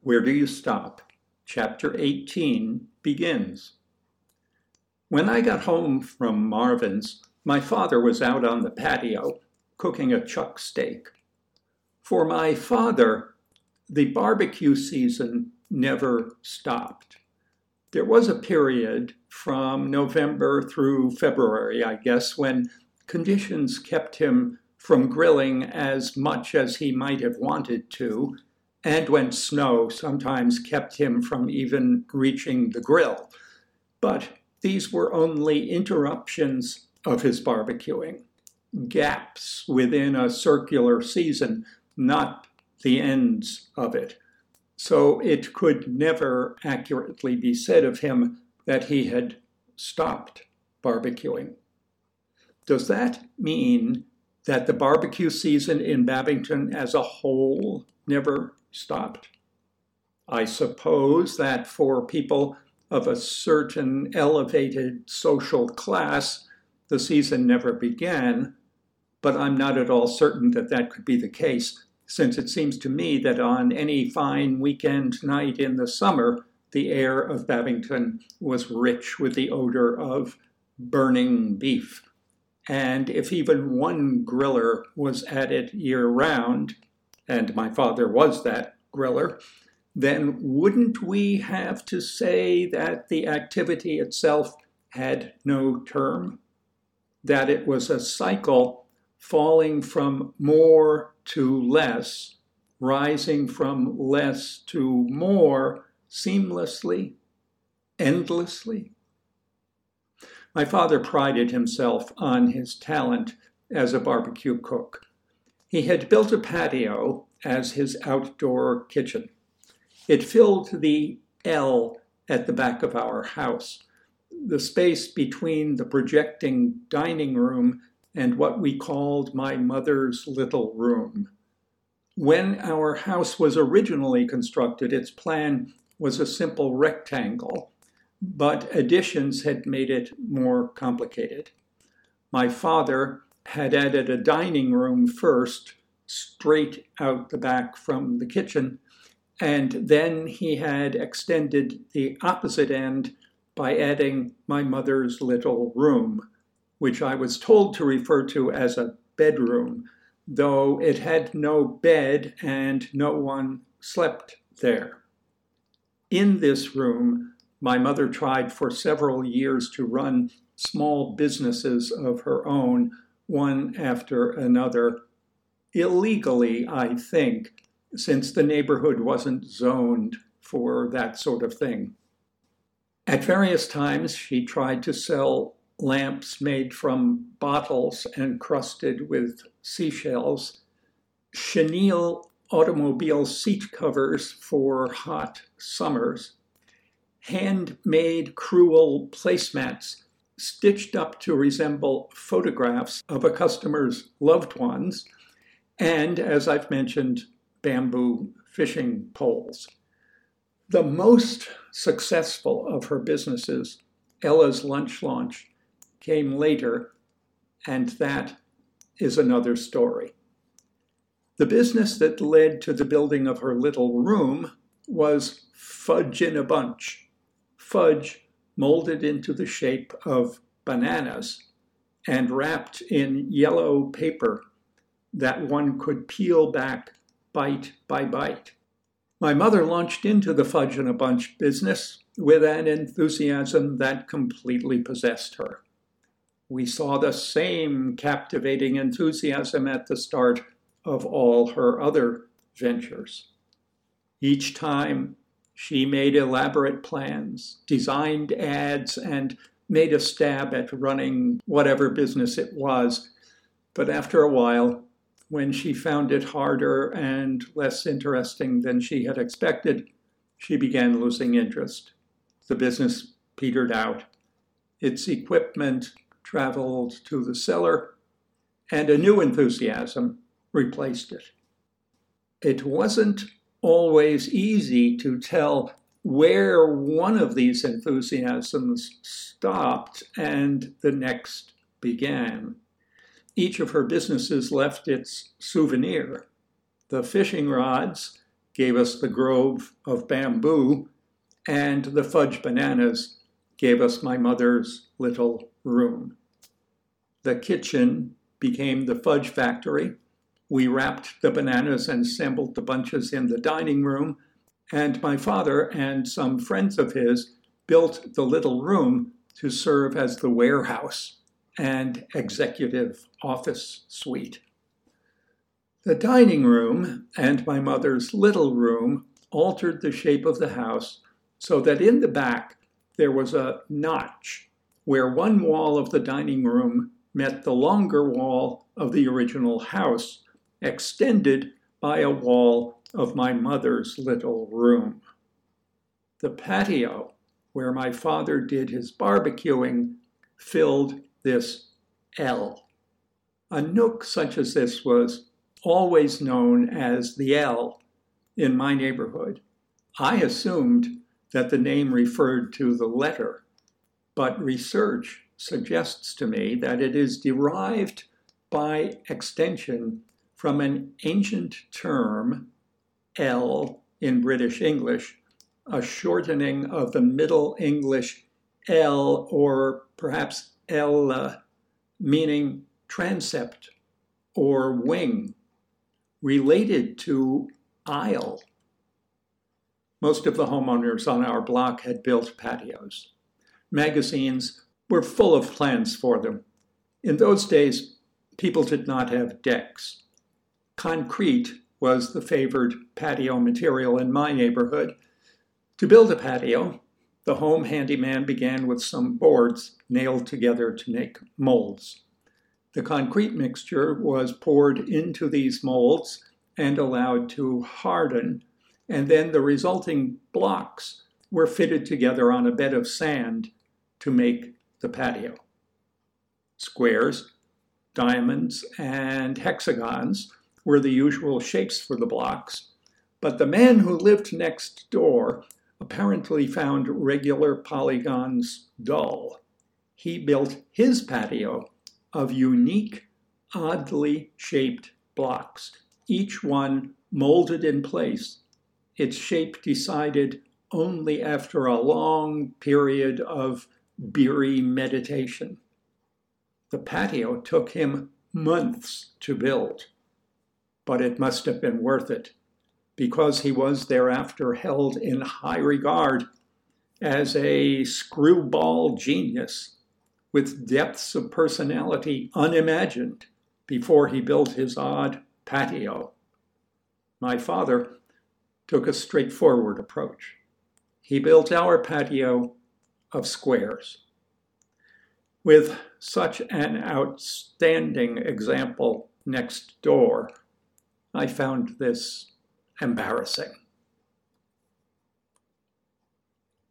Where Do You Stop? Chapter 18 begins. When I got home from Marvin's, my father was out on the patio cooking a chuck steak. For my father, the barbecue season never stopped. There was a period from November through February, I guess, when conditions kept him from grilling as much as he might have wanted to, and when snow sometimes kept him from even reaching the grill. But these were only interruptions of his barbecuing, gaps within a circular season, not the ends of it. So it could never accurately be said of him that he had stopped barbecuing. Does that mean that the barbecue season in Babington as a whole never stopped? I suppose that for people of a certain elevated social class, the season never began, but I'm not at all certain that that could be the case, since it seems to me that on any fine weekend night in the summer, the air of Babington was rich with the odor of burning beef. And if even one griller was at it year round, and my father was that griller, then wouldn't we have to say that the activity itself had no term? That it was a cycle falling from more to less, rising from less to more seamlessly, endlessly? My father prided himself on his talent as a barbecue cook. He had built a patio as his outdoor kitchen. It filled the L at the back of our house, the space between the projecting dining room and what we called my mother's little room. When our house was originally constructed, its plan was a simple rectangle but additions had made it more complicated. My father had added a dining room first, straight out the back from the kitchen, and then he had extended the opposite end by adding my mother's little room, which I was told to refer to as a bedroom, though it had no bed and no one slept there. In this room, my mother tried for several years to run small businesses of her own, one after another, illegally, I think, since the neighborhood wasn't zoned for that sort of thing. At various times, she tried to sell lamps made from bottles encrusted with seashells, chenille automobile seat covers for hot summers, handmade crewel placemats stitched up to resemble photographs of a customer's loved ones, and, as I've mentioned, bamboo fishing poles. The most successful of her businesses, Ella's Lunch Launch, came later, and that is another story. The business that led to the building of her little room was Fudge in a Bunch, fudge molded into the shape of bananas and wrapped in yellow paper that one could peel back bite by bite. My mother launched into the fudge in a bunch business with an enthusiasm that completely possessed her. We saw the same captivating enthusiasm at the start of all her other ventures. Each time she made elaborate plans, designed ads, and made a stab at running whatever business it was. But after a while, when she found it harder and less interesting than she had expected, she began losing interest. The business petered out. Its equipment traveled to the cellar, and a new enthusiasm replaced it. It wasn't always easy to tell where one of these enthusiasms stopped and the next began. Each of her businesses left its souvenir. The fishing rods gave us the grove of bamboo, and the fudge bananas gave us my mother's little room. The kitchen became the fudge factory. We wrapped the bananas and assembled the bunches in the dining room, and my father and some friends of his built the little room to serve as the warehouse and executive office suite. The dining room and my mother's little room altered the shape of the house so that in the back there was a notch where one wall of the dining room met the longer wall of the original house, extended by a wall of my mother's little room. The patio, where my father did his barbecuing, filled this L. A nook such as this was always known as the L in my neighborhood. I assumed that the name referred to the letter, but research suggests to me that it is derived by extension from an ancient term, L in British English, a shortening of the Middle English L or perhaps L, meaning transept or wing related to aisle. Most of the homeowners on our block had built patios. Magazines were full of plans for them. In those days, people did not have decks. Concrete was the favored patio material in my neighborhood. To build a patio, the home handyman began with some boards nailed together to make molds. The concrete mixture was poured into these molds and allowed to harden, and then the resulting blocks were fitted together on a bed of sand to make the patio. Squares, diamonds, and hexagons were the usual shapes for the blocks, but the man who lived next door apparently found regular polygons dull. He built his patio of unique, oddly shaped blocks, each one molded in place, its shape decided only after a long period of beery meditation. The patio took him months to build, but it must have been worth it because he was thereafter held in high regard as a screwball genius with depths of personality unimagined before he built his odd patio. My father took a straightforward approach. He built our patio of squares. With such an outstanding example next door, I found this embarrassing.